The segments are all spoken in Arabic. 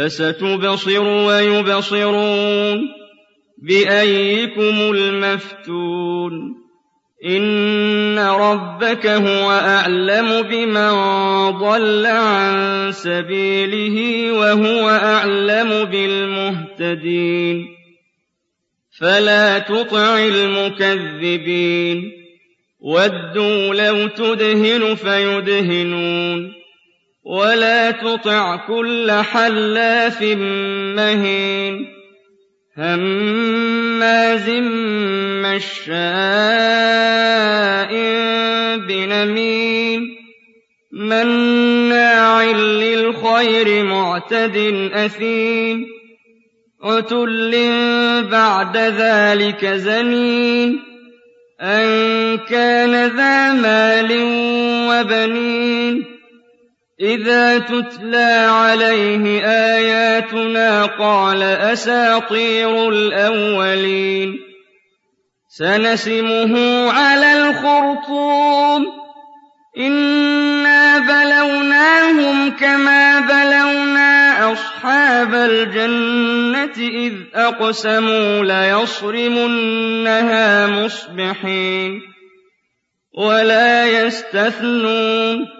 فستبصر ويبصرون بأيكم المفتون إن ربك هو أعلم بمن ضل عن سبيله وهو أعلم بالمهتدين فلا تطع المكذبين ودوا لو تدهن فيدهنون ولا تطع كل حلاف مهين هماز مشاء بنميم مناع للخير معتد أثيم عتل بعد ذلك زنين أن كان ذا مال وبنين إِذَا تُتْلَىٰ عَلَيْهِ آيَاتُنَا قَالَ أَسَاطِيرُ الْأَوَّلِينَ سَنَسِمُهُ عَلَى الْخُرْطُومِ إِنَّا بَلَوْنَاهُمْ كَمَا بَلَوْنَا أَصْحَابَ الْجَنَّةِ إِذْ أَقْسَمُوا لَيَصْرِمُنَّهَا مُصْبِحِينَ وَلَا يَسْتَثْنُونَ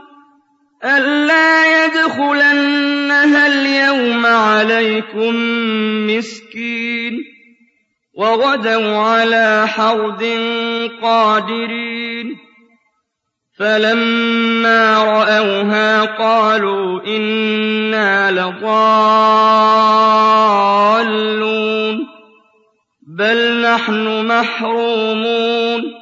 ألا يدخلنها اليوم عليكم مسكين وغدوا على حرد قادرين فلما رأوها قالوا إنا لضالون بل نحن محرومون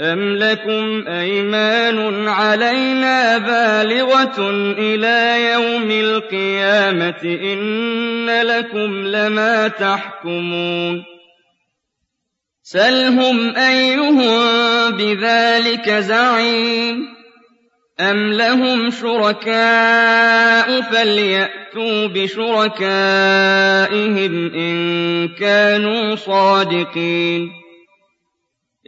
أَمْ لَكُمْ أَيْمَانٌ عَلَيْنَا بَالِغَةٌ إِلَىٰ يَوْمِ الْقِيَامَةِ إِنَّ لَكُمْ لَمَا تَحْكُمُونَ سَلْهُمْ أَيُّهُم بِذَٰلِكَ زَعِيمٌ أَمْ لَهُمْ شُرَكَاءُ فَلْيَأْتُوا بِشُرَكَائِهِمْ إِن كَانُوا صَادِقِينَ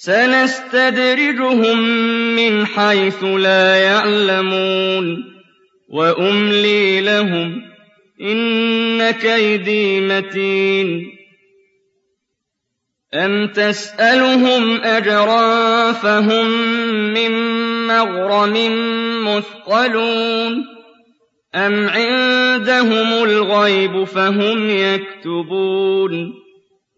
سنستدرجهم من حيث لا يعلمون وأملي لهم إن كيدي متين أَمْ تَسْأَلُهُمْ أَجْرًا فَهُم مِّن مَّغْرَمٍ مُّثْقَلُونَ أَمْ عِندَهُمُ الْغَيْبُ فَهُمْ يَكْتُبُونَ